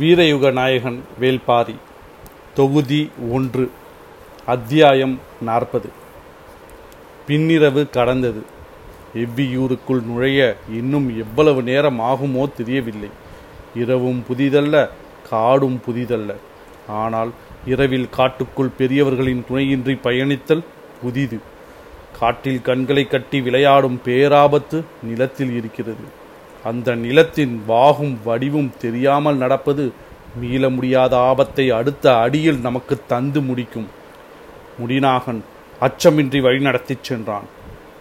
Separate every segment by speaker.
Speaker 1: வீரயுக நாயகன் வேல்பாரி தொகுதி ஒன்று அத்தியாயம் நாற்பது. பின்னிரவு கடந்தது. எவ்வியூருக்குள் நுழைய இன்னும் எவ்வளவு நேரம் ஆகுமோ தெரியவில்லை. இரவும் புதிதல்ல காடும் புதிதல்ல. ஆனால் இரவில் காட்டுக்குள் பெரியவர்களின் துணையின்றி பயணித்தல் புதிது. காட்டில் கண்களை கட்டி விளையாடும் பேராபத்து நிலத்தில் இருக்கிறது. அந்த நிலத்தின் வாகும் வடிவும் தெரியாமல் நடப்பது மீள முடியாத ஆபத்தை அடுத்த அடியில் நமக்கு தந்து முடிக்கும். முடிநாகன் அச்சமின்றி வழிநடத்திச் சென்றான்.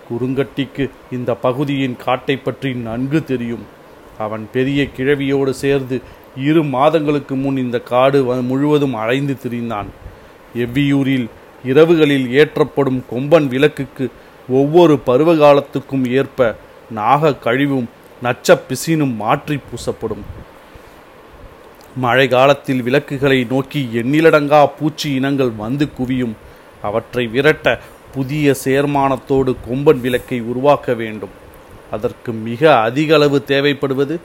Speaker 1: குறுங்கட்டிக்கு இந்த பகுதியின் காட்டை பற்றி நன்கு தெரியும். அவன் பெரிய கிழவியோடு சேர்ந்து இரு மாதங்களுக்கு முன் இந்த காடு வ- முழுவதும் அலைந்து திரிந்தான். எவ்வியூரில் இரவுகளில் ஏற்றப்படும் கொம்பன் விளக்குக்கு ஒவ்வொரு பருவகாலத்துக்கும் ஏற்ப நாக கழிவும் நச்ச பிசினும் மாற்றி பூசப்படும். மழை காலத்தில் விளக்குகளை நோக்கி எண்ணிலடங்கா பூச்சி இனங்கள் வந்து குவியும். அவற்றை விரட்ட புதிய சேர்மானத்தோடு கொம்பன் விளக்கை உருவாக்க வேண்டும். அதற்கு மிக அதிக அளவு தேவைப்படுவது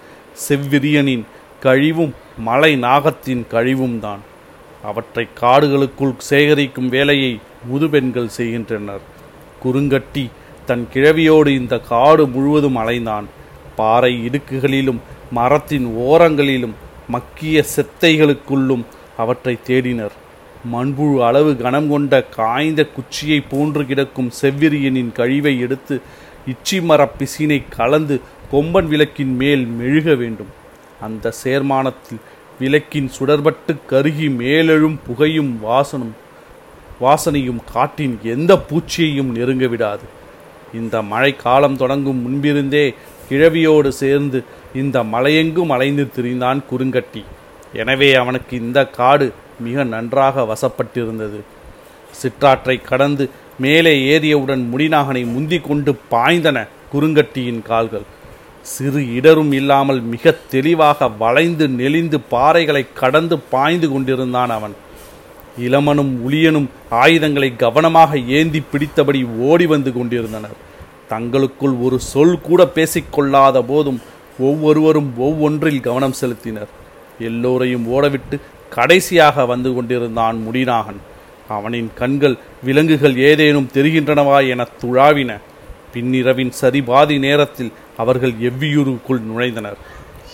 Speaker 1: செவ்விரியனின் கழிவும் மலை நாகத்தின் கழிவும் தான். அவற்றை காடுகளுக்குள் சேகரிக்கும் வேலையை முதுபெண்கள் செய்கின்றனர். குறுங்கட்டி தன் கிழவியோடு இந்த காடு முழுவதும் அலைந்தான். பாறை இடுக்குகளிலும் மரத்தின் ஓரங்களிலும் மக்கிய செத்தைகளுக்குள்ளும் அவற்றை தேடினர். மண்புழு அளவு கனம் கொண்ட காய்ந்த குச்சியை போன்று கிடக்கும் செவ்விரியனின் கழிவை எடுத்து இச்சி மரப் பிசினை கலந்து கொம்பன் விளக்கின் மேல் மெழுக வேண்டும். அந்த சேர்மானத்தில் விளக்கின் சுடர்பட்டு கருகி மேலெழும் புகையும் வாசனும் வாசனையும் காட்டின் எந்த பூச்சியையும் நெருங்க விடாது. இந்த மழை காலம் தொடங்கும் முன்பிருந்தே கிழவியோடு சேர்ந்து இந்த மலையெங்கும் அலைந்து திரிந்தான் குறுங்கட்டி. எனவே அவனுக்கு இந்த காடு மிக நன்றாக வசப்பட்டிருந்தது. சிற்றாற்றை கடந்து மேலே ஏறியவுடன் முடிநாகனை முந்தி கொண்டு பாய்ந்தன குறுங்கட்டியின் கால்கள். சிறு இடரும் இல்லாமல் மிக தெளிவாக வளைந்து நெளிந்து பாறைகளை கடந்து பாய்ந்து கொண்டிருந்தான் அவன். இளமனும் உளியனும் ஆயுதங்களை கவனமாக ஏந்தி பிடித்தபடி ஓடி வந்து கொண்டிருந்தனர். தங்களுக்குள் ஒரு சொல் கூட பேசிக்கொள்ளாத போதும் ஒவ்வொருவரும் ஒவ்வொன்றில் கவனம் செலுத்தினர். எல்லோரையும் ஓடவிட்டு கடைசியாக வந்து கொண்டிருந்தான் முடிநாகன். அவனின் கண்கள் விலங்குகள் ஏதேனும் தெரிகின்றனவா என துழாவின. பின்னிரவின் சரிபாதி நேரத்தில் அவர்கள் எவ்வியூருக்குள் நுழைந்தனர்.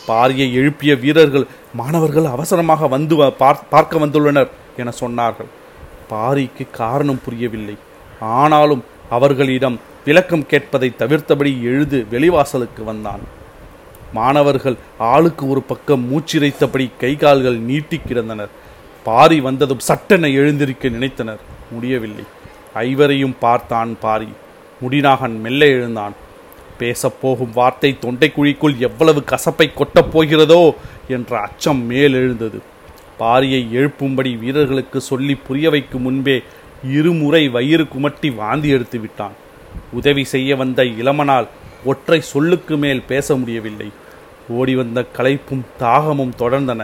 Speaker 1: பாரியை எழுப்பிய வீரர்கள் மாணவர்கள் அவசரமாக வந்து வ- பார்- பார்க்க வந்துள்ளனர் என சொன்னார்கள். பாரிக்கு காரணம் புரியவில்லை. ஆனாலும் அவர்களிடம் விளக்கம் கேட்பதை தவிர்த்தபடி எழுது வெளிவாசலுக்கு வந்தான். மாணவர்கள் ஆளுக்கு ஒரு பக்கம் மூச்சிரைத்தபடி கை கால்கள் நீட்டி கிடந்தனர். பாரி வந்ததும் சட்டென எழுந்திருக்க நினைத்தனர். முடியவில்லை. ஐவரையும் பார்த்தான் பாரி. முடிநாகன் மெல்ல எழுந்தான். பேசப் போகும் வார்த்தை தொண்டைக்குழிக்குள் எவ்வளவு கசப்பை கொட்டப் போகிறதோ என்ற அச்சம் மேலெழுந்தது பாரியை எழுப்பும்படி வீரர்களுக்கு சொல்லி புரிய வைக்கும் முன்பே இருமுறை வயிறு குமட்டி வாந்தி எடுத்து விட்டான். உதவி செய்ய வந்த இளமனால் ஒற்றை சொல்லுக்கு மேல் பேச முடியவில்லை. ஓடி வந்த களைப்பும் தாகமும் தொடர்ந்தன.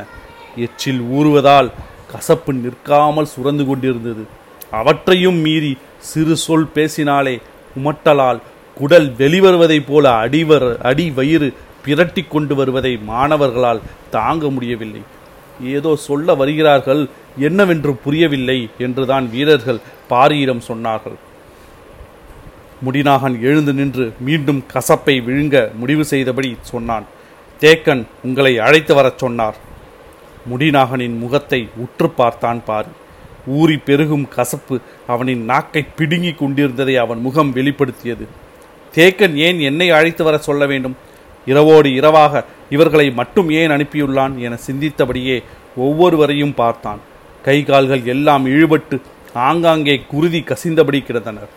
Speaker 1: எச்சில் ஊறுவதால் கசப்பு நிற்காமல் சுரந்து கொண்டிருந்தது. அவற்றையும் மீறி சிறு சொல் பேசினாலே உமட்டலால் குடல் வெளிவருவதைப் போல அடிவர் அடி வயிறு பிரட்டி கொண்டு வருவதை மாணவர்களால் தாங்க முடியவில்லை. ஏதோ சொல்ல வருகிறார்கள் என்னவென்று புரியவில்லை என்றுதான் வீரர்கள் பாரியிடம் சொன்னார்கள். முடிநாகன் எழுந்து நின்று மீண்டும் கசப்பை விழுங்க முடிவு செய்தபடி சொன்னான். தேக்கன் உங்களை அழைத்து வரச் சொன்னார். முடிநாகனின் முகத்தை உற்று பார்த்தான் பார். ஊறி பெருகும் கசப்பு அவனின் நாக்கை பிடுங்கிக் கொண்டிருந்ததை அவன் முகம் வெளிப்படுத்தியது. தேக்கன் ஏன் என்னை அழைத்து வர சொல்ல வேண்டும்? இரவோடு இரவாக இவர்களை மட்டும் ஏன் அனுப்பியுள்ளான் என சிந்தித்தபடியே ஒவ்வொருவரையும் பார்த்தான். கை கால்கள் எல்லாம் இழுபட்டு ஆங்காங்கே குருதி கசிந்தபடி கிடந்தனர்.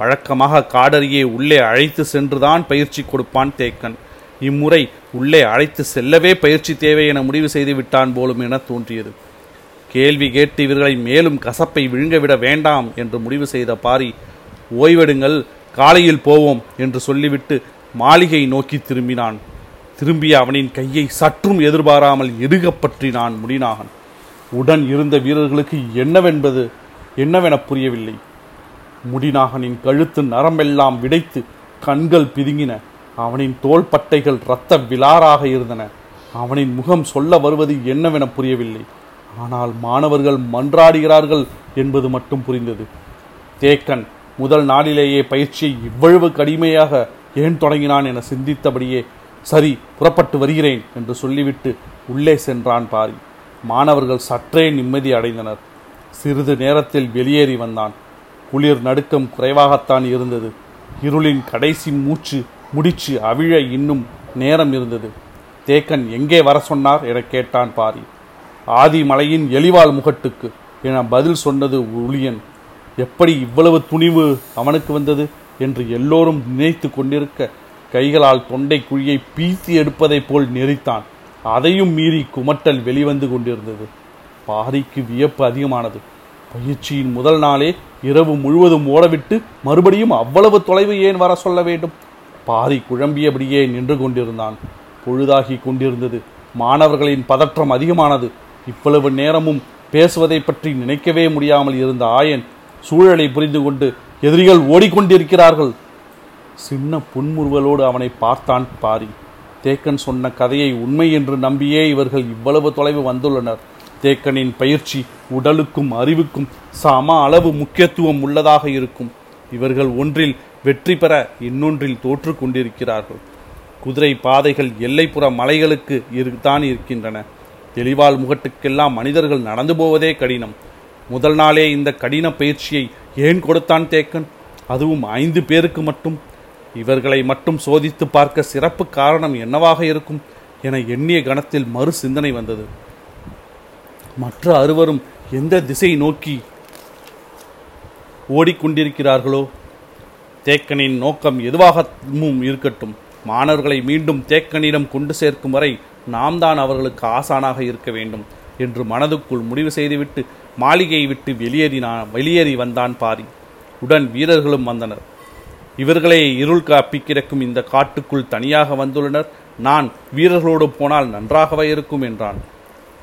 Speaker 1: வழக்கமாக காடரியை உள்ளே அழைத்து சென்றுதான் பயிற்சி கொடுப்பான் தேக்கன். இம்முறை உள்ளே அழைத்து செல்லவே பயிற்சி தேவை என முடிவு செய்து விட்டான் போலும் என தோன்றியது. கேள்வி கேட்டு இவர்களை மேலும் கசப்பை விழுங்கவிட வேண்டாம் என்று முடிவு செய்த பாரி ஓய்வெடுங்கள் காலையில் போவோம் என்று சொல்லிவிட்டு மாளிகை நோக்கி திரும்பினான். திரும்பிய அவனின் கையை சற்றும் எதிர்பாராமல் இறுகப்பற்றினான் முடிநாகன் உடன் இருந்த வீரர்களுக்கு என்னவென்பது? என்னவென புரியவில்லை. முடிநாகனின் கழுத்து நரம்பெல்லாம் விடைத்து கண்கள் பிதுங்கின. அவனின் தோள்பட்டைகள் இரத்த விலாராக இருந்தன. அவனின் முகம் சொல்ல வருவது என்னவென புரியவில்லை. ஆனால் மாணவர்கள் மன்றாடுகிறார்கள் என்பது மட்டும் புரிந்தது. தேக்கன் முதல் நாளிலேயே பயிற்சியை இவ்வளவு கடுமையாக ஏன் தொடங்கினான் என சிந்தித்தபடியே சரி புறப்பட்டு வருகிறேன் என்று சொல்லிவிட்டு உள்ளே சென்றான் பாரி. மாணவர்கள் சற்றே நிம்மதி அடைந்தனர். சிறிது நேரத்தில் வெளியேறி வந்தான். குளிர் நடுக்கம் குறைவாகத்தான் இருந்தது. இருளின் கடைசி மூச்சு முடிச்சு அவிழ இன்னும் நேரம் இருந்தது. தேக்கன் எங்கே வர சொன்னார் என கேட்டான் பாரி. ஆதிமலையின் எலிவால் முகட்டுக்கு என பதில் சொன்னது உளியன் எப்படி இவ்வளவு துணிவு அவனுக்கு வந்தது என்று எல்லோரும் நினைத்து கொண்டிருக்க கைகளால் தொண்டை குழியை பீத்தி எடுப்பதைப் போல் நெறித்தான் அதையும் மீறி குமட்டல் வெளிவந்து கொண்டிருந்தது. பாரிக்கு வியப்பு அதிகமானது. பயிற்சியின் முதல் நாளே இரவு முழுவதும் ஓடவிட்டு மறுபடியும் அவ்வளவு தொலைவு ஏன் வர சொல்ல வேண்டும்? பாரி குழம்பியபடியே நின்று கொண்டிருந்தான். பொழுதாகி கொண்டிருந்தது. மாணவர்களின் பதற்றம் அதிகமானது. இவ்வளவு நேரமும் பேசுவதை பற்றி நினைக்கவே முடியாமல் இருந்த ஆயன் சூழலை புரிந்து கொண்டு எதிரிகள் ஓடிக்கொண்டிருக்கிறார்கள். சின்ன புன்முறுவலோடு அவனை பார்த்தான் பாரி. தேக்கன் சொன்ன கதையை உண்மை என்று நம்பியே இவர்கள் இவ்வளவு தொலைவு வந்துள்ளனர். தேக்கனின் பயிற்சி உடலுக்கும் அறிவுக்கும் சம அளவு முக்கியத்துவம் உள்ளதாக இருக்கும். இவர்கள் ஒன்றில் வெற்றி பெற இன்னொன்றில் தோற்று கொண்டிருக்கிறார்கள். குதிரை பாதைகள் எல்லைப்புற மலைகளுக்கு தான் இருக்கின்றன. தெளிவால் முகட்டுக்கெல்லாம் மனிதர்கள் நடந்து போவதே கடினம். முதல் நாளே இந்த கடின பயிற்சியை ஏன் கொடுத்தான் தேக்கன்? அதுவும் ஐந்து பேருக்கு மட்டும். இவர்களை மட்டும் சோதித்து பார்க்க சிறப்பு காரணம் என்னவாக இருக்கும் என எண்ணிய கணத்தில் மறு சிந்தனை வந்தது. மற்ற அறுவரும் எந்த திசை நோக்கி ஓடிக்கொண்டிருக்கிறார்களோ தேக்கனின் நோக்கம் எதுவாகவும் இருக்கட்டும். மாணவர்களை மீண்டும் தேக்கனிடம் கொண்டு சேர்க்கும் வரை நாம் தான் அவர்களுக்கு ஆசானாக இருக்க வேண்டும் என்று மனதுக்குள் முடிவு செய்துவிட்டு மாளிகையை விட்டு வெளியேறினான் வெளியேறி வந்தான் பாரி. உடன் வீரர்களும் வந்தனர். இவர்களே இருள் காப்பி கிடக்கும் இந்த காட்டுக்குள் தனியாக வந்துள்ளனர். நான் வீரர்களோடு போனால் நன்றாகவே இருக்கும் என்றான்.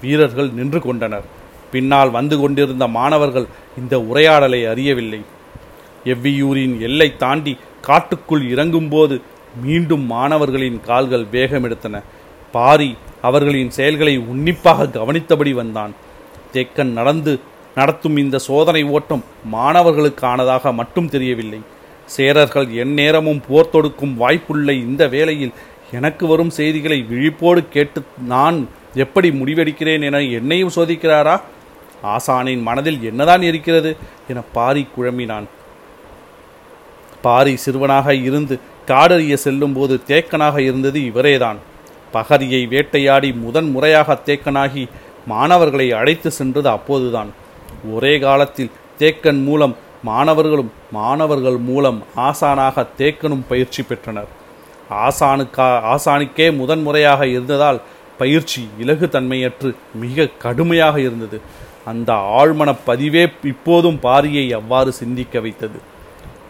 Speaker 1: வீரர்கள் நின்று கொண்டனர். பின்னால் வந்து கொண்டிருந்த மாணவர்கள் இந்த உரையாடலை அறியவில்லை. எவ்வியூரின் எல்லை தாண்டி காட்டுக்குள் இறங்கும்போது மீண்டும் மாணவர்களின் கால்கள் வேகமெடுத்தன. பாரி அவர்களின் செயல்களை உன்னிப்பாக கவனித்தபடி வந்தான். தேக்கன் நடந்து நடத்தும் இந்த சோதனை ஓட்டம் மாணவர்களுக்கானதாக மட்டும் தெரியவில்லை. சேரர்கள் எந்நேரமும் போர் தொடுக்கும் வாய்ப்புள்ள இந்த வேளையில் எனக்கு வரும் செய்திகளை விழிப்போடு கேட்டு நான் எப்படி முடிவெடுக்கிறேன் என என்னையும் சோதிக்கிறாரா? ஆசானின் மனதில் என்னதான் இருக்கிறது என பாரி குழம்பினான். பாரி சிறுவனாக இருந்து காடறிய செல்லும்போது தேக்கனாக இருந்தது இவரேதான். பகரியை வேட்டையாடி முதன் முறையாக தேக்கனாகி மாணவர்களை அழைத்து சென்றது அப்போதுதான். ஒரே காலத்தில் தேக்கன் மூலம் மாணவர்களும் மாணவர்கள் மூலம் ஆசானாக தேக்கனும் பயிற்சி பெற்றனர். ஆசானுக்கா ஆசானுக்கே முதன் முறையாக இருந்ததால் பயிற்சி இலகு தன்மையற்று மிக கடுமையாக இருந்தது. அந்த ஆழ்மன பதிவே இப்போதும் பாரியை அவ்வாறு சிந்திக்க வைத்தது.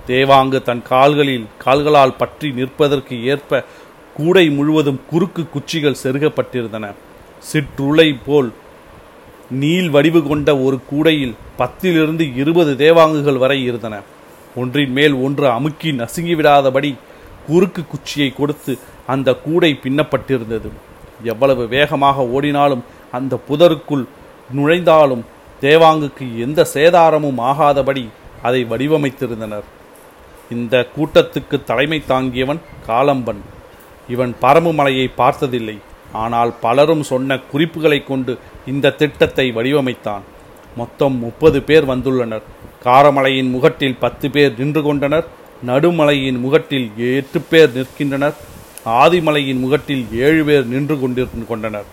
Speaker 1: தேவாங்கு தன் கால்களில் கால்களால் பற்றி நிற்பதற்கு ஏற்ப கூடை முழுவதும் குறுக்கு குச்சிகள் செருகப்பட்டிருந்தன. சிற்றுளை போல் நீள் வடிவு கொண்ட ஒரு கூடையில் பத்திலிருந்து இருபது தேவாங்குகள் வரை இருந்தன. ஒன்றின் மேல் ஒன்று அமுக்கி நசுங்கிவிடாதபடி குறுக்கு குச்சியை கொடுத்து அந்த கூடை பின்னப்பட்டிருந்தது. எவ்வளவு வேகமாக ஓடினாலும் அந்த புதருக்குள் நுழைந்தாலும் தேவாங்குக்கு எந்த சேதாரமும் ஆகாதபடி அதை வடிவமைத்திருந்தனர். இந்த கூட்டத்துக்கு தலைமை தாங்கியவன் காலம்பன். இவன் பரமுமலையை பார்த்ததில்லை. ஆனால் பலரும் சொன்ன குறிப்புகளை கொண்டு இந்த திட்டத்தை வடிவமைத்தான். மொத்தம் முப்பது பேர் வந்துள்ளனர். காரமலையின் முகட்டில் பத்து பேர் நின்று கொண்டனர். நடுமலையின் முகட்டில் எட்டு பேர் நிற்கின்றனர். ஆதிமலையின் முகட்டில் ஏழு பேர் நின்று கொண்டிருந்து கொண்டனர்.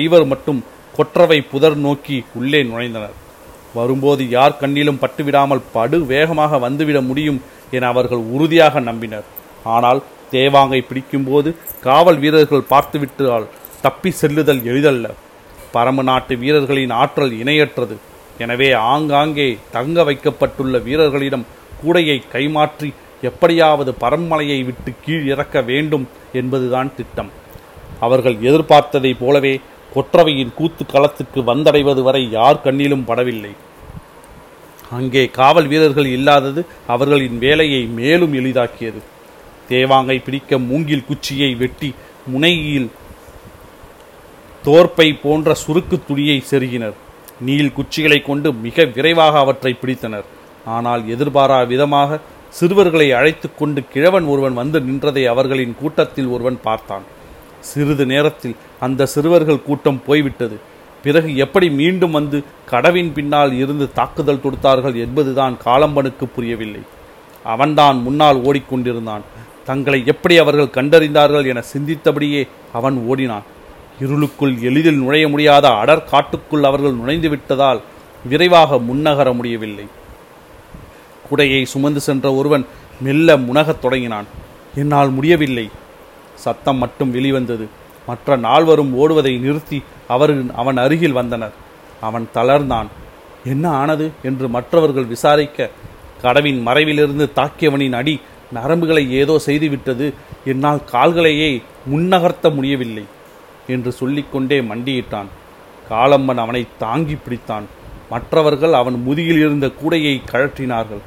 Speaker 1: ஐவர் மட்டும் கொற்றவை புதர் நோக்கி உள்ளே நுழைந்தனர். வரும்போது யார் கண்ணிலும் பட்டுவிடாமல் படு வேகமாக வந்துவிட முடியும் என அவர்கள் உறுதியாக நம்பினர். ஆனால் தேவாங்கை பிடிக்கும்போது காவல் வீரர்கள் பார்த்துவிட்டால் தப்பி செல்லுதல் எளிதல்ல. பரம நாட்டு வீரர்களின் ஆற்றல் இணையற்றது. எனவே ஆங்காங்கே தங்க வைக்கப்பட்டுள்ள வீரர்களிடம் கூடையை கைமாற்றி எப்படியாவது பரம்மலையை விட்டு கீழ் இறக்க வேண்டும் என்பதுதான் திட்டம். அவர்கள் எதிர்பார்த்ததைப் போலவே கொற்றவையின் கூத்து களத்துக்கு வந்தடைவது வரை யார் கண்ணிலும் படவில்லை. அங்கே காவல் வீரர்கள் இல்லாதது அவர்களின் வேலையை மேலும் எளிதாக்கியது. தேவாங்கை பிடிக்க மூங்கில் குச்சியை வெட்டி முனையில் தோற்பை போன்ற சுருக்கு துணியை செருகினர். நீல் குச்சிகளை கொண்டு மிக விரைவாக அவற்றை பிடித்தனர். ஆனால் எதிர்பாரா விதமாக சிறுவர்களை அழைத்து கொண்டு கிழவன் ஒருவன் வந்து நின்றதை அவர்களின் கூட்டத்தில் ஒருவன் பார்த்தான். சிறிது நேரத்தில் அந்த சிறுவர்கள் கூட்டம் போய்விட்டது. பிறகு எப்படி மீண்டும் வந்து கடவின் பின்னால் இருந்து தாக்குதல் தொடுத்தார்கள் என்பதுதான் காலம்பனுக்கு புரியவில்லை. அவன்தான் முன்னால் ஓடிக்கொண்டிருந்தான். தங்களை எப்படி அவர்கள் கண்டறிந்தார்கள் என சிந்தித்தபடியே அவன் ஓடினான். இருளுக்குள் எளிதில் நுழைய முடியாத அடர் காட்டுக்குள் அவர்கள் நுழைந்து விட்டதால் விரைவாக முன்னகர முடியவில்லை. குடையை சுமந்து சென்ற ஒருவன் மெல்ல முனகத் தொடங்கினான். என்னால் முடியவில்லை. சத்தம் மட்டும் வெளிவந்தது. மற்ற நால்வரும் ஓடுவதை நிறுத்தி அவர் அவன் அருகில் வந்தனர். அவன் தளர்ந்தான். என்ன ஆனது? என்று மற்றவர்கள் விசாரிக்க கடவின் மறைவிலிருந்து தாக்கியவனின் அடி நரம்புகளை ஏதோ செய்துவிட்டது. என்னால் கால்களையே முன்னகர்த்த முடியவில்லை என்று சொல்லிக்கொண்டே மண்டியிட்டான். காலம்மன் அவனை தாங்கி பிடித்தான். மற்றவர்கள் அவன் முதுகில் இருந்த கூடையை கழற்றினார்கள்.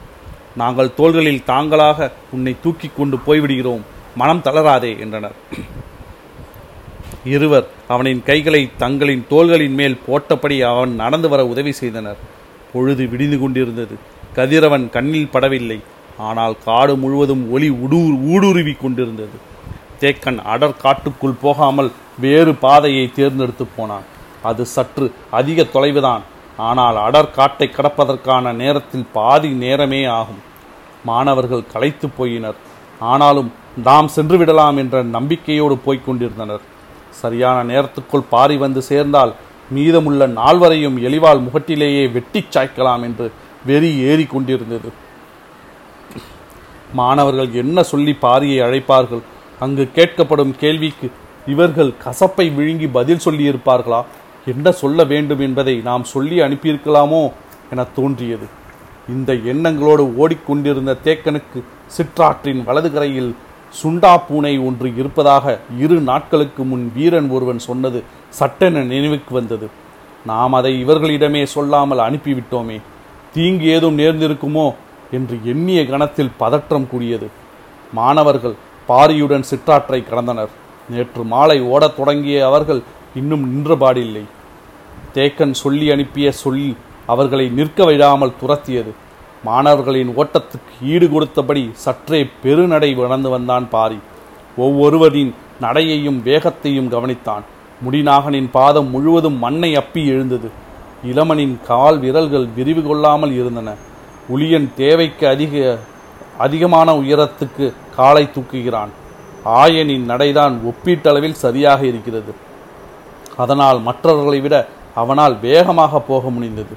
Speaker 1: நாங்கள் தோள்களில் தாங்களாக உன்னை தூக்கி கொண்டு போய்விடுகிறோம். மனம் தளராதே என்றனர். இருவர் அவனின் கைகளை தங்களின் தோள்களின் மேல் போட்டபடி அவன் நடந்து வர உதவி செய்தனர். பொழுது விடிந்து கொண்டிருந்தது. கதிரவன் கண்ணில் படவில்லை. ஆனால் காடு முழுவதும் ஒளி உடு ஊடுருவி கொண்டிருந்தது. தேக்கன் அடர் காட்டுக்குள் போகாமல் வேறு பாதையை தேர்ந்தெடுத்து போனான். அது சற்று அதிக தொலைவுதான். ஆனால் அடர் காட்டை கடப்பதற்கான நேரத்தில் பாதி நேரமே ஆகும். மாணவர்கள் களைத்து போயினர். ஆனாலும் நாம் சென்று விடலாம் என்ற நம்பிக்கையோடு போய்க் கொண்டிருந்தனர். சரியான நேரத்துக்குள் பாரி வந்து சேர்ந்தால் மீதமுள்ள நால்வரையும் எளிவால் முகட்டிலேயே வெட்டிச் சாய்க்கலாம் என்று வெறி ஏறி கொண்டிருந்தது. மாணவர்கள் என்ன சொல்லி பாரியை அழைப்பார்கள்? அங்கு கேட்கப்படும் கேள்விக்கு இவர்கள் கசப்பை விழுங்கி பதில் சொல்லியிருப்பார்களா? என்ன சொல்ல வேண்டும் என்பதை நாம் சொல்லி அனுப்பியிருக்கலாமோ என தோன்றியது. இந்த எண்ணங்களோடு ஓடிக்கொண்டிருந்த தேக்கனுக்கு சிற்றாற்றின் வலது கரையில் சுண்டா பூனை ஒன்று இருப்பதாக இரு நாட்களுக்கு முன் வீரன் ஒருவன் சொன்னது சட்டென நினைவுக்கு வந்தது. நாம் அதை இவர்களிடமே சொல்லாமல் அனுப்பிவிட்டோமே. தீங்கு ஏதும் நேர்ந்திருக்குமோ என்று எண்ணிய கணத்தில் பதற்றம் கூடியது. மாணவர்கள் பாரியுடன் சிற்றாற்றை கடந்தனர். நேற்று மாலை ஓடத் தொடங்கிய அவர்கள் இன்னும் நின்றபாடில்லை தேக்கன் சொல்லி அனுப்பிய சொல்லி அவர்களை நிற்க விடாமல் துரத்தியது. மாணவர்களின் ஓட்டத்துக்கு ஈடு கொடுத்தபடி சற்றே பெருநடை வளர்ந்து வந்தான் பாரி. ஒவ்வொருவரின் நடையையும் வேகத்தையும் கவனித்தான். முடிநாகனின் பாதம் முழுவதும் மண்ணை அப்பி எழுந்தது. இளமனின் கால் விரல்கள் விரிவு கொள்ளாமல் இருந்தன. உளியன் தேவைக்கு அதிக அதிகமான உயரத்துக்கு காலை தூக்குகிறான். ஆயனின் நடைதான் ஒப்பீட்டளவில் சரியாக இருக்கிறது. அதனால் மற்றவர்களை விட அவனால் வேகமாக போக முடிந்தது.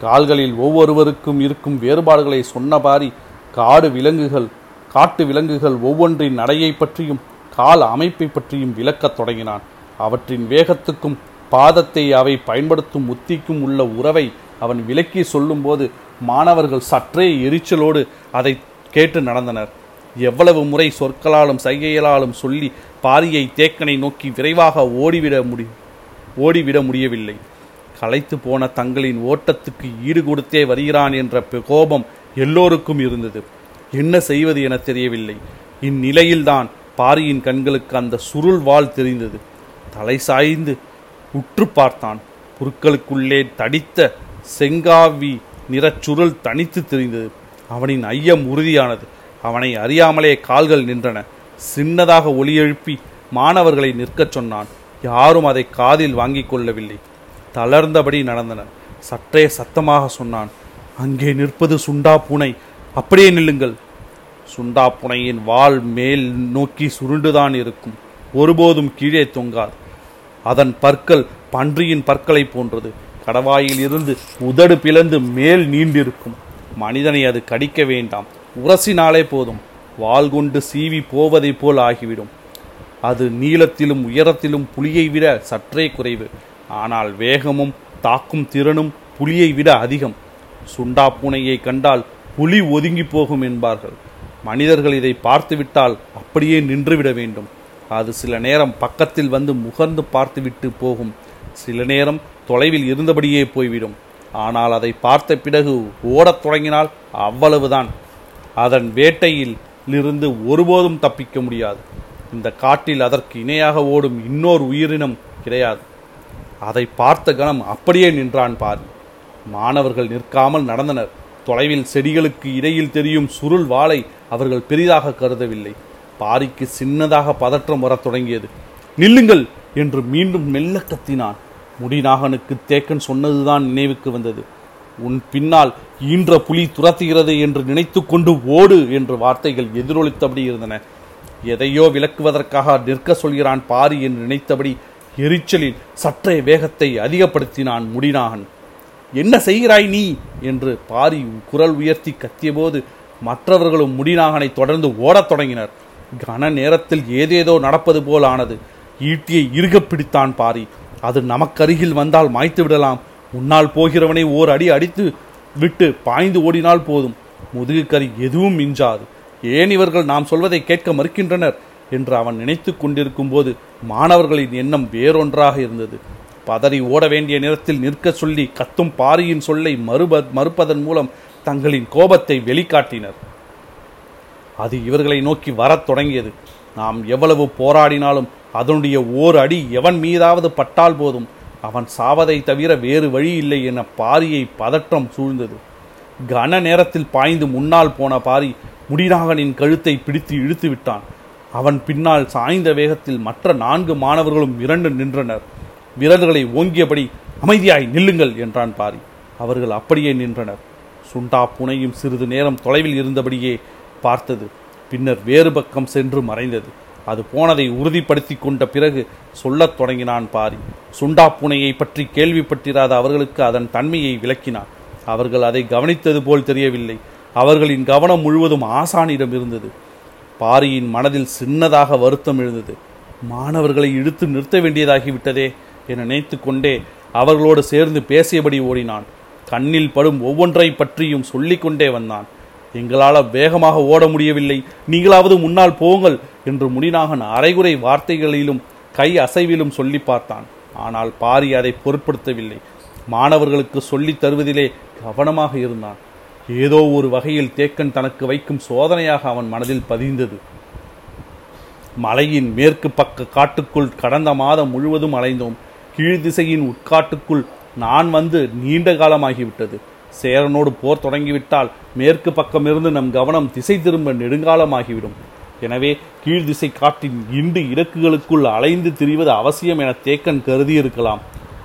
Speaker 1: கால்களில் ஒவ்வொருவருக்கும் இருக்கும் வேறுபாடுகளை சொன்னபாரி காடு விலங்குகள் காட்டு விலங்குகள் ஒவ்வொன்றின் நடையை பற்றியும் கால் அமைப்பை பற்றியும் விளக்கத் தொடங்கினான். அவற்றின் வேகத்துக்கும் பாதத்தை அவை பயன்படுத்தும் உத்திக்கும் உள்ள உறவை அவன் விளக்கி சொல்லும்போது மாணவர்கள் சற்றே எரிச்சலோடு அதை கேட்டு நடந்தனர். எவ்வளவு முறை சொற்களாலும் சைகைகளாலும் சொல்லி பாரியை தேக்கனை நோக்கி விரைவாக ஓடிவிட முடியும் ஓடிவிட முடியவில்லை. களைத்து போன தங்களின் ஓட்டத்துக்கு ஈடு கொடுத்தே வருகிறான் என்ற கோபம் எல்லோருக்கும் இருந்தது. என்ன செய்வது என தெரியவில்லை. இந்நிலையில்தான் பாரியின் கண்களுக்கு அந்த சுருள் வாள் தெரிந்தது. தலை சாய்ந்து உற்று பார்த்தான். புற்களுக்குள்ளே தடித்த செங்காவி நிறச் சுருள் தனித்து தெரிந்தது. அவனின் ஐயம் உறுதியானது. அவனை அறியாமலே கால்கள் நின்றன. சின்னதாக ஒளியெழுப்பி மாணவர்களை நிற்கச் சொன்னான். யாரும் அதை காதில் வாங்கிக் கொள்ளவில்லை. தளர்ந்தபடி நடந்தனர். சற்றே சத்தமாக சொன்னான் அங்கே நிற்பது சுண்டா பூனை. அப்படியே நில்லுங்கள். சுண்டா புனையின் வால் மேல் நோக்கி சுருண்டுதான் இருக்கும். ஒருபோதும் கீழே தொங்காது. அதன் பற்கள் பன்றியின் பற்களைப் போன்றது. கடவாயில் இருந்து உதடு பிளந்து மேல் நீண்டிருக்கும். மனிதனை அது கடிக்க வேண்டாம். உரசினாலே போதும். வாள் கொண்டு சீவி போவதைப் போல் ஆகிவிடும். அது நீளத்திலும் உயரத்திலும் புலியை விட சற்றே குறைவு. ஆனால் வேகமும் தாக்கும் திறனும் புலியை விட அதிகம். சுண்டா பூனையை கண்டால் புலி ஒதுங்கி போகும் என்பார்கள். மனிதர்கள் இதை பார்த்துவிட்டால் அப்படியே நின்றுவிட வேண்டும். அது சில நேரம் பக்கத்தில் வந்து முகர்ந்து பார்த்துவிட்டு போகும். சில நேரம் தொலைவில் இருந்தபடியே போய்விடும். ஆனால் அதை பார்த்த பிறகு ஓடத் தொடங்கினால் அவ்வளவுதான். அதன் வேட்டையில் இருந்து ஒருபோதும் தப்பிக்க முடியாது. இந்த காட்டில் அதற்கு இணையாக ஓடும் இன்னொரு உயிரினம் கிடையாது. அதை பார்த்த கணம் அப்படியே நின்றான் பாரி. மாணவர்கள் நிற்காமல் நடந்தனர். தொலைவில் செடிகளுக்கு இடையில் தெரியும் சுருள் வாளை அவர்கள் பெரிதாக கருதவில்லை. பாரிக்கு சின்னதாக பதற்றம் வரத் தொடங்கியது. நில்லுங்கள் என்று மீண்டும் மெல்ல கத்தினான். முடிநாகனுக்கு தேக்கன் சொன்னதுதான் நினைவுக்கு வந்தது. உன் பின்னால் ஈன்ற புலி துரத்துகிறது என்று நினைத்து கொண்டு ஓடு என்று வார்த்தைகள் எதிரொலித்தபடி இருந்தன. எதையோ விளக்குவதற்காக நிற்க சொல்கிறான் பாரி என்று நினைத்தபடி எரிச்சலில் சற்றே வேகத்தை அதிகப்படுத்தினான் முடிநாகன் என்ன செய்கிறாய் நீ? என்று பாரி குரல் உயர்த்தி கத்தியபோது மற்றவர்களும் முடிநாகனை தொடர்ந்து ஓடத் தொடங்கினர். கன நேரத்தில் ஏதேதோ நடப்பது போல் ஆனது ஈட்டியை இறுக பிடித்தான் பாரி. அது நமக்கருகில் வந்தால் மாய்த்து விடலாம். உன்னால் போகிறவனை ஓர் அடி அடித்து விட்டு பாய்ந்து ஓடினால் போதும். முதுகுக்கறி எதுவும் மிஞ்சாது. ஏன் இவர்கள் நாம் சொல்வதை கேட்க மறுக்கின்றனர்? என்று அவன் நினைத்து கொண்டிருக்கும் போது மாணவர்களின் எண்ணம் வேறொன்றாக இருந்தது. பதறி ஓட வேண்டிய நேரத்தில் நிற்க சொல்லி கத்தும் பாரியின் சொல்லை மறுப மறுப்பதன் மூலம் தங்களின் கோபத்தை வெளிக்காட்டினர். அது இவர்களை நோக்கி வரத் தொடங்கியது. நாம் எவ்வளவு போராடினாலும் அதனுடைய ஓர் அடி எவன் மீதாவது பட்டால் போதும். அவன் சாவதை தவிர வேறு வழி இல்லை என பாரியை பதற்றம் சூழ்ந்தது. கன நேரத்தில் பாய்ந்து முன்னால் போன பாரி முடிநாகனின் கழுத்தை பிடித்து இழுத்து விட்டான். அவன் பின்னால் சாய்ந்த வேகத்தில் மற்ற நான்கு மாணவர்களும் இரண்டு நின்றனர். விரல்களை ஓங்கியபடி அமைதியாய் நில்லுங்கள் என்றான் பாரி. அவர்கள் அப்படியே நின்றனர். சுண்டா புனையும் சிறிது நேரம் தொலைவில் இருந்தபடியே பார்த்தது. பின்னர் வேறு பக்கம் சென்று மறைந்தது. அது போனதை உறுதிப்படுத்தி கொண்ட பிறகு சொல்லத் தொடங்கினான் பாரி. சுண்டா பூனையை பற்றி கேள்விப்பட்டிராத அவர்களுக்கு அதன் தன்மையை விளக்கினான். அவர்கள் அதை கவனித்தது போல் தெரியவில்லை. அவர்களின் கவனம் முழுவதும் ஆசானிடம் இருந்தது. பாரியின் மனதில் சின்னதாக வருத்தம் எழுந்தது. மாணவர்களை இழுத்து நிறுத்த வேண்டியதாகிவிட்டதே என நினைத்து கொண்டே அவர்களோடு சேர்ந்து பேசியபடி ஓடினான். கண்ணில் படும் ஒவ்வொன்றை பற்றியும் சொல்லிக்கொண்டே வந்தான். எங்களால் வேகமாக ஓட முடியவில்லை. நீங்களாவது முன்னால் போங்கள் என்று முடிநாகன் அரைகுறை வார்த்தைகளிலும் கை அசைவிலும் சொல்லி பார்த்தான். ஆனால் பாரி அதை பொருட்படுத்தவில்லை. மாணவர்களுக்கு சொல்லித் தருவதிலே கவனமாக இருந்தான். ஏதோ ஒரு வகையில் தேக்கன் தனக்கு வைக்கும் சோதனையாக அவன் மனதில் பதிந்தது. மலையின் மேற்கு பக்க காட்டுக்குள் கடந்த மாதம் முழுவதும் அலைந்தோம். கீழ் திசையின் உட்காட்டுக்குள் நான் வந்து நீண்ட காலமாகிவிட்டது. சேரனோடு போர் தொடங்கிவிட்டால் மேற்கு பக்கமிருந்து நம் கவனம் திசை திரும்ப நெடுங்காலமாகிவிடும். எனவே கீழ் திசை காட்டின் இண்டு இறக்குகளுக்குள் அலைந்து திரிவது அவசியம் என தேக்கன் கருதியிருக்கலாம்.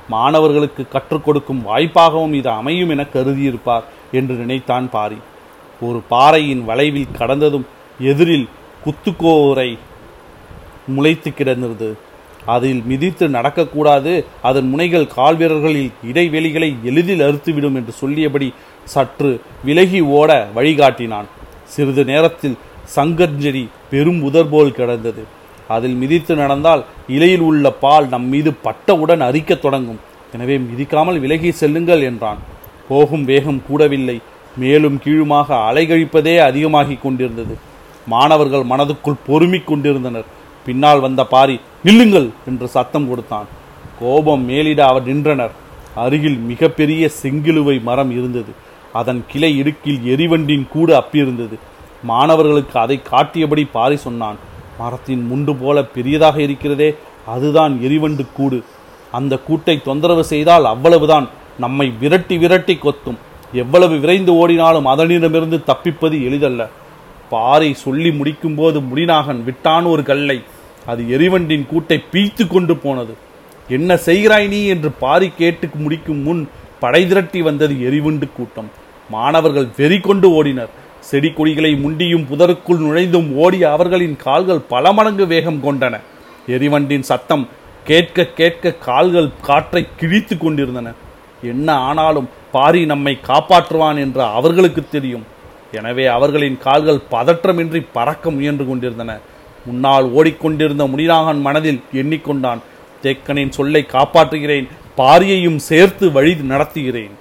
Speaker 1: மாணவர்களுக்கு கற்றுக் கொடுக்கும் வாய்ப்பாகவும் இது அமையும் என கருதியிருப்பார். என்று நினைத்தான் பாரி. ஒரு பாறையின் வளைவில் கடந்ததும் எதிரில் குத்துக்கோரை முளைத்து கிடந்தது. அதில் மிதித்து நடக்கக்கூடாது. அதன் முனைகள் கால்வீரர்களில் இடைவெளிகளை எளிதில் அறுத்துவிடும் என்று சொல்லியபடி சற்று விலகி ஓட வழிகாட்டினான். சிறிது நேரத்தில் சங்கர்ஜெடி பெரும் உதர் போல் கிடந்தது. அதில் மிதித்து நடந்தால் இலையில் உள்ள பால் நம் மீது பட்டவுடன் அரிக்கத் தொடங்கும். எனவே மிதிக்காமல் விலகி செல்லுங்கள் என்றான். போகும் வேகம் கூடவில்லை. மேலும் கீழுமாக அலைகழிப்பதே அதிகமாகிக் கொண்டிருந்தது. மாணவர்கள் மனதுக்குள் பொறுமிக் கொண்டிருந்தனர். பின்னால் வந்த பாரி நில்லுங்கள் என்று சத்தம் கொடுத்தான். கோபம் மேலிட அவர் நின்றனர். அருகில் மிகப்பெரிய செங்கிலுவை மரம் இருந்தது. அதன் கிளை இடுக்கில் எரிவண்டின் கூடு அப்பியிருந்தது மாணவர்களுக்கு அதை காட்டியபடி பாரி சொன்னான் மரத்தின் முண்டு போல பெரியதாக இருக்கிறதே அதுதான் எரிவண்டு கூடு. அந்த கூட்டை தொந்தரவு செய்தால் அவ்வளவுதான். நம்மை விரட்டி விரட்டி கொத்தும். எவ்வளவு விரைந்து ஓடினாலும் அதனிடமிருந்து தப்பிப்பது எளிதல்ல. பாறை சொல்லி முடிக்கும்போது முடிநாகன் விட்டான் ஒரு கல்லை. அது எரிவண்டின் கூட்டை பீய்த்து கொண்டு போனது. என்ன செய்கிறாய் நீ? என்று பாரி கேட்டு முடிக்கும் முன் படை திரட்டி வந்தது எரிவண்டு கூட்டம். மாணவர்கள் வெறி கொண்டு ஓடினர். செடி கொடிகளை முண்டியும் புதருக்குள் நுழைந்தும் ஓடிய அவர்களின் கால்கள் பல மடங்கு வேகம் கொண்டன. எரிவண்டின் சத்தம் கேட்க கேட்க கால்கள் காற்றை கிழித்து கொண்டிருந்தன. என்ன ஆனாலும் பாரி நம்மை காப்பாற்றுவான் என்று அவர்களுக்கு தெரியும். எனவே அவர்களின் கால்கள் பதற்றமின்றி பறக்க முயன்று கொண்டிருந்தன. முன்னால் ஓடிக்கொண்டிருந்த முனிநாகன் மனதில் எண்ணிக்கொண்டான் தேக்கனின் சொல்லை காப்பாற்றுகிறேன் பாரியையும் சேர்த்து வழி நடத்துகிறேன்.